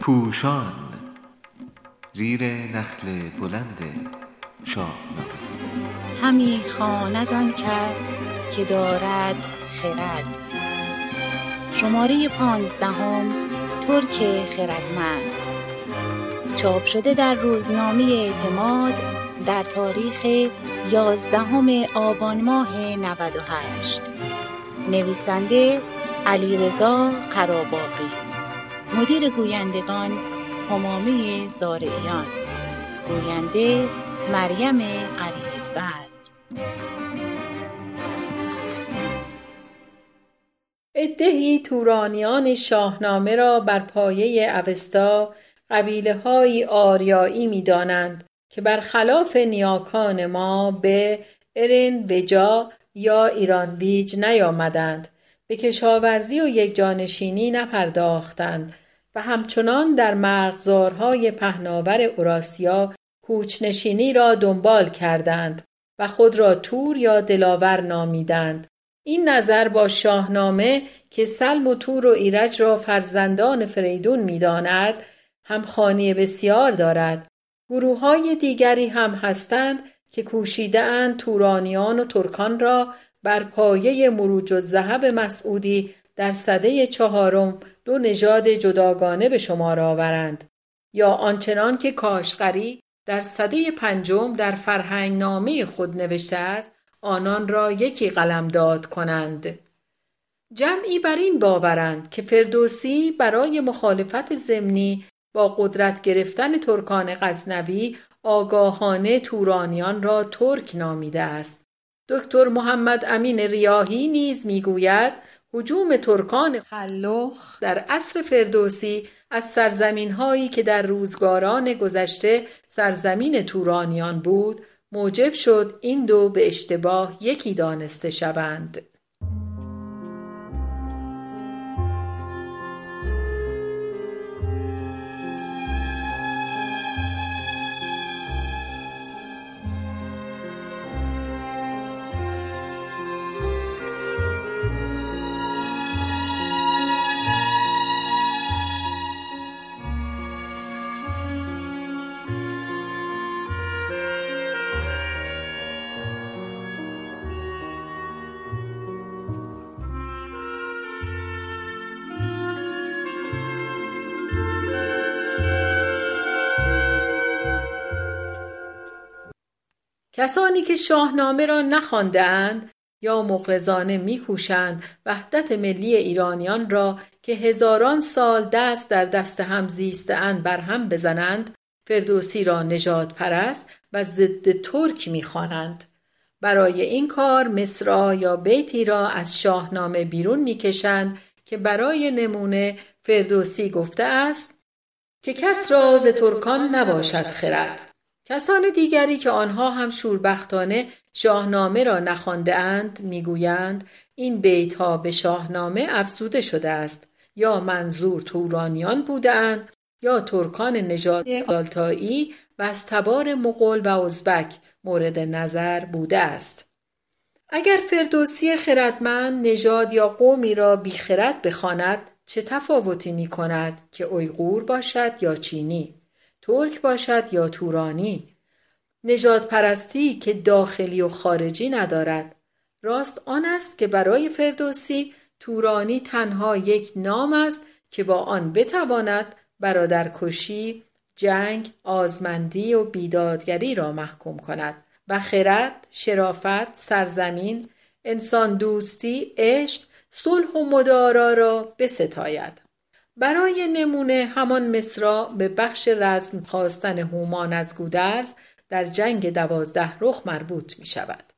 پوشان زیر نخل بلند شاهنامه همی خواند آن کس که دارد خرد. شماره پانزدهم ترک خردمند. چاپ شده در روزنامه اعتماد در تاریخ یازدهم آبان ماه 98 نویسنده علیرضا قراباقی. مدیر گویندگان همامه زارعیان. گوینده مریم قریب‌ورد عدهای تورانیان شاهنامه را بر پایه اوستا قبیلههایی آریایی می‌دانند که برخلاف نیاکان ما به ارن بجا یا ایرانبیج نیامدند. به کشاورزی و یکجانشینی نپرداختند و همچنان در مرغزارهای پهناور اوراسیا کوچنشینی را دنبال کردند و خود را تور یا دلاور نامیدند. این نظر با شاهنامه که سلم و تور و ایرج را فرزندان فریدون می‌داند همخوانی بسیار دارد. گروههای دیگری هم هستند که کوشیدهاند تورانیان و ترکان را بر پایه مروج الذهب مسعودی در سده چهارم دو نژاد جداگانه به شمار آورند. یا آنچنان که کاشغری در سده پنجم در فرهنگنامه خود نوشته است آنان را یکی قلمداد کنند. جمعی بر این باورند که فردوسی برای مخالفت ضمنی با قدرت گرفتن ترکان غزنوی آگاهانه تورانیان را ترک نامیده است. دکتر محمدامین ریاحی نیز می‌گوید هجوم ترکان خلخ در عصر فردوسی از سرزمینهایی که در روزگاران گذشته سرزمین تورانیان بود موجب شد این دو به اشتباه یکی دانسته شوند. کسانی که شاهنامه را نخوانده اند یا مغرضانه میکوشند وحدت ملی ایرانیان را که هزاران سال دست در دست هم زیسته اند برهم بزنند فردوسی را نژادپرست و ضد ترک می‌خوانند. برای این کار مصرع یا بیتی را از شاهنامه بیرون می‌کشند که برای نمونه فردوسی گفته است که کس را ز ترکان نباشد خرد. کسان دیگری که آنها هم شوربختانه شاهنامه را نخوانده اند می‌گویند این بیتها به شاهنامه افزوده شده است. یا منظور تورانیان بوده اند یا ترکان نژاد آلتایی و از تبار مغول و ازبک مورد نظر بوده است. اگر فردوسی خردمند نژاد یا قومی را بیخرد بخواند چه تفاوتی می کند که اویغور باشد یا چینی؟ ترک باشد یا تورانی. نژادپرستی که داخلی و خارجی ندارد. راست آن است که برای فردوسی تورانی تنها یک نام است که با آن بتواند برادرکشی جنگ آزمندی و بیدادگری را محکوم کند و خرد شرافت سرزمین انسان دوستی عشق صلح و مدارا را بستاید. برای نمونه همان مصرع به بخش رزم خواستن هومان از گودرز در جنگ دوازده رخ مربوط می شود.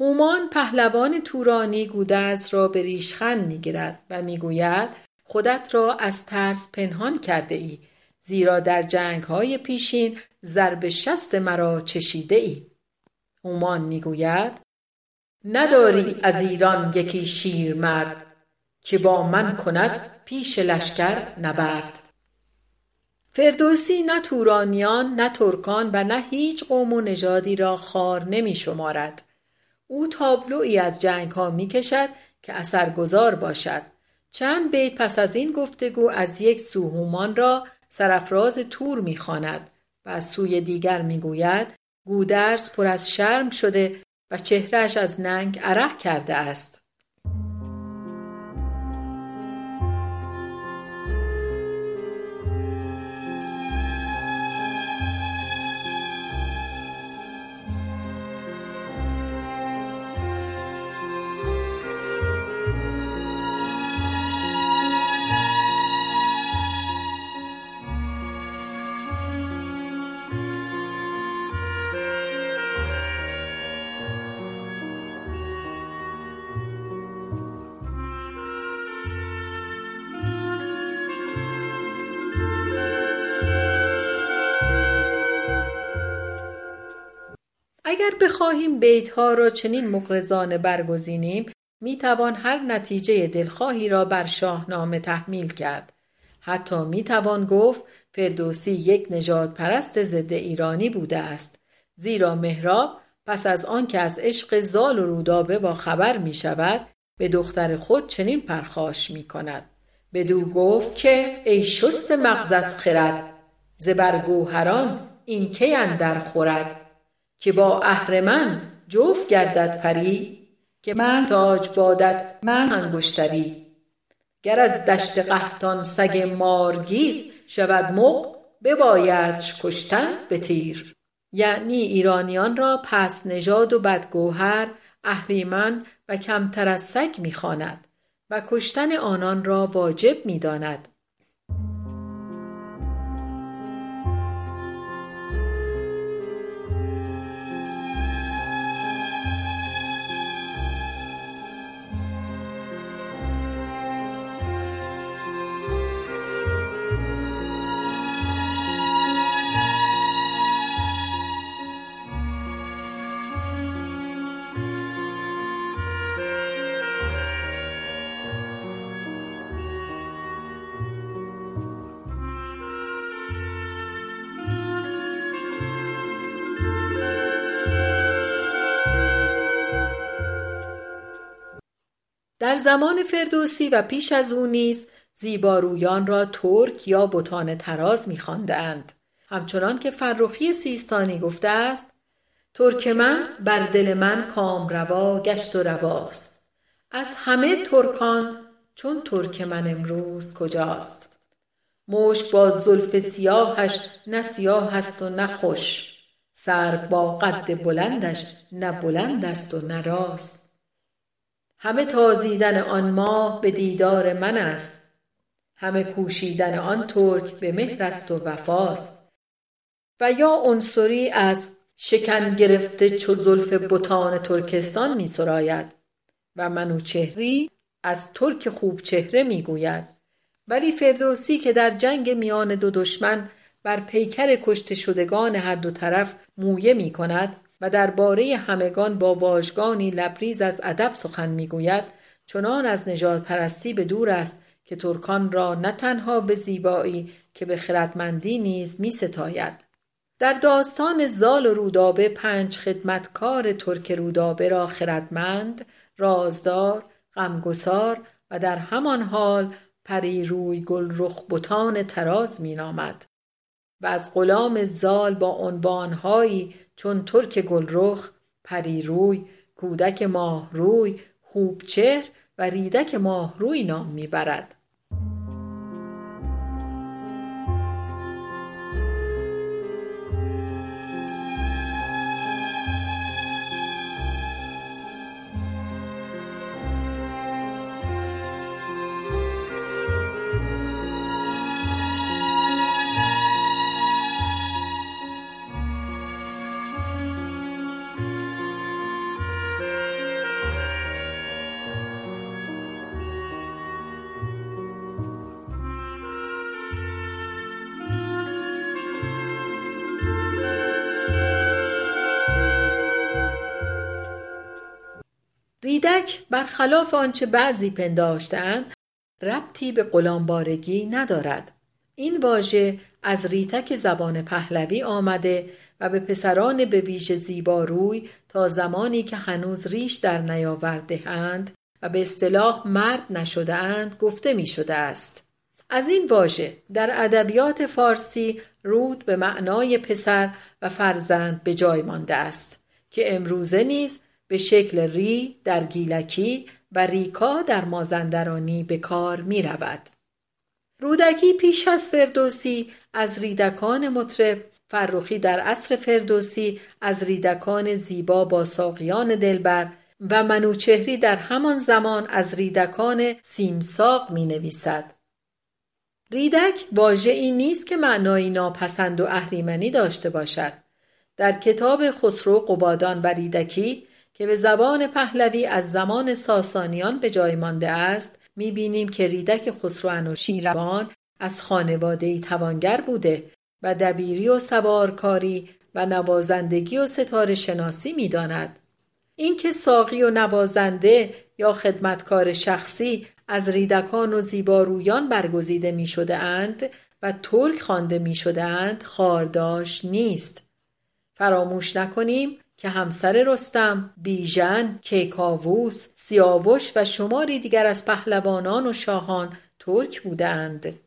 هومان پهلوان تورانی گودرز را به ریشخند می گیرد و می گوید خودت را از ترس پنهان کرده ای زیرا در جنگ های پیشین ضرب شست مرا چشیده ای. هومان می گوید نداری از ایران یکی شیر مرد که با من کند پیش لشکر نبرد. فردوسی نه تورانیان نه ترکان و نه هیچ قوم و نژادی را خوار نمی شمارد. او تابلویی از جنگ ها می کشد که اثرگذار باشد. چند بیت پس از این گفتگو از یک سو هومان را سرفراز تور می‌خواند و از سوی دیگر می‌گوید گودرز پر از شرم شده و چهرهش از ننگ عرق کرده است. بخواهیم بیتها را چنین مغرضانه برگزینیم می‌توان هر نتیجه دلخواهی را بر شاهنامه تحمیل کرد. حتی می‌توان گفت فردوسی یک نژاد پرست ضد ایرانی بوده است. زیرا مهراب پس از آنکه از عشق زال و رودابه با خبر می شود به دختر خود چنین پرخاش می کند بدو گفت که ای شست مغز از خرد ز برگوهران این کی اندر خورد؟ که با اهرمن جفت گردد پری که من تاج بادت من انگشتری. گر از دشت قحطان سگ مارگیر شود مغ ببایدش کشتن به تیر. یعنی ایرانیان را پست نژاد و بدگوهر اهریمن و کمتر از سگ می‌خواند و کشتن آنان را واجب می‌داند. در زمان فردوسی و پیش از او نیز زیبارویان را ترک یا بتان تراز میخواندند. همچنان که فرخی سیستانی گفته است ترک من بر دل من کامروا گشت و رواست. از همه ترکان چون ترک من امروز کجاست؟ مشک با زلف سیاهش نه سیاه است و نه خوش. سرو با قد بلندش نه بلند است و نه راست. همه تازیدن آن ماه به دیدار من است. همه کوشیدن آن ترک به مهر است و وفاست. و یا عنصری از شکن گرفته چو زلف بتان ترکستان می سراید. و منوچهری از ترک خوب چهره می گوید. ولی فردوسی که در جنگ میان دو دشمن بر پیکر کشته شدگان هر دو طرف مویه می کند و درباره همگان با واژگانی لبریز از ادب سخن می‌گوید چنان از نژاد پرستی به دور است که ترکان را نه تنها به زیبایی که به خردمندی نیز می ستاید. در داستان زال و رودابه پنج خدمتکار ترک رودابه را خردمند، رازدار، غمگسار و در همان حال پری روی گل رخ بتان تراز می نامد. و از غلام زال با عنوانهایی چون ترک گلرخ پریروی کودک ماهروی خوبچهر و ریدک ماهروی نام می‌برد. ریدک برخلاف آنچه بعضی پنداشتند ربطی به غلامبارگی ندارد این واژه از ریتک زبان پهلوی آمده و به پسران به ویژه زیباروی تا زمانی که هنوز ریش در نیاورده اند و به اصطلاح مرد نشده اند گفته می شده است. از این واژه در ادبیات فارسی رود به معنای پسر و فرزند به جای مانده است که امروزه نیز به شکل ری در گیلکی و ریکا در مازندرانی به کار می رود. رودکی پیش از فردوسی از ریدکان مطرب فرخی در عصر فردوسی از ریدکان زیبا با ساقیان دلبر و منوچهری در همان زمان از ریدکان سیمساق می نویسد. ریدک واژه ای نیست که معنایی ناپسند و اهریمنی داشته باشد. در کتاب خسرو قبادان و ریدکی که به زبان پهلوی از زمان ساسانیان به جای مانده است می‌بینیم که ریدک خسرو شیروان از خانواده ای توانگر بوده و دبیری و سوارکاری و نوازندگی و ستاره شناسی می‌داند. اینکه ساقی و نوازنده یا خدمتکار شخصی از ریدکان و زیبارویان برگزیده می شده اند و ترک خوانده می شده اند خارداش نیست. فراموش نکنیم که همسر رستم، بیژن، کیکاووس، سیاوش و شماری دیگر از پهلوانان و شاهان ترک بودند.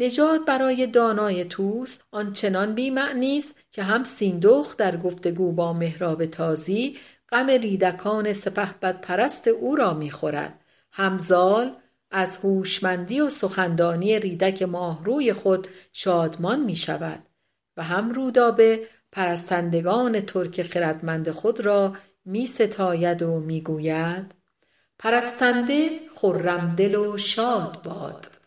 نجات برای دانای توس آنچنان بیمعنی است که هم سیندخت در گفتگو با مهراب تازی غم ریدکان سپهبد پرست او را می‌خورد. همزال از هوشمندی و سخندانی ریدک ماهروی خود شادمان می شود و هم رودابه پرستندگان ترک خردمند خود را می ستاید و می گوید پرستنده خرمدل و شاد باد.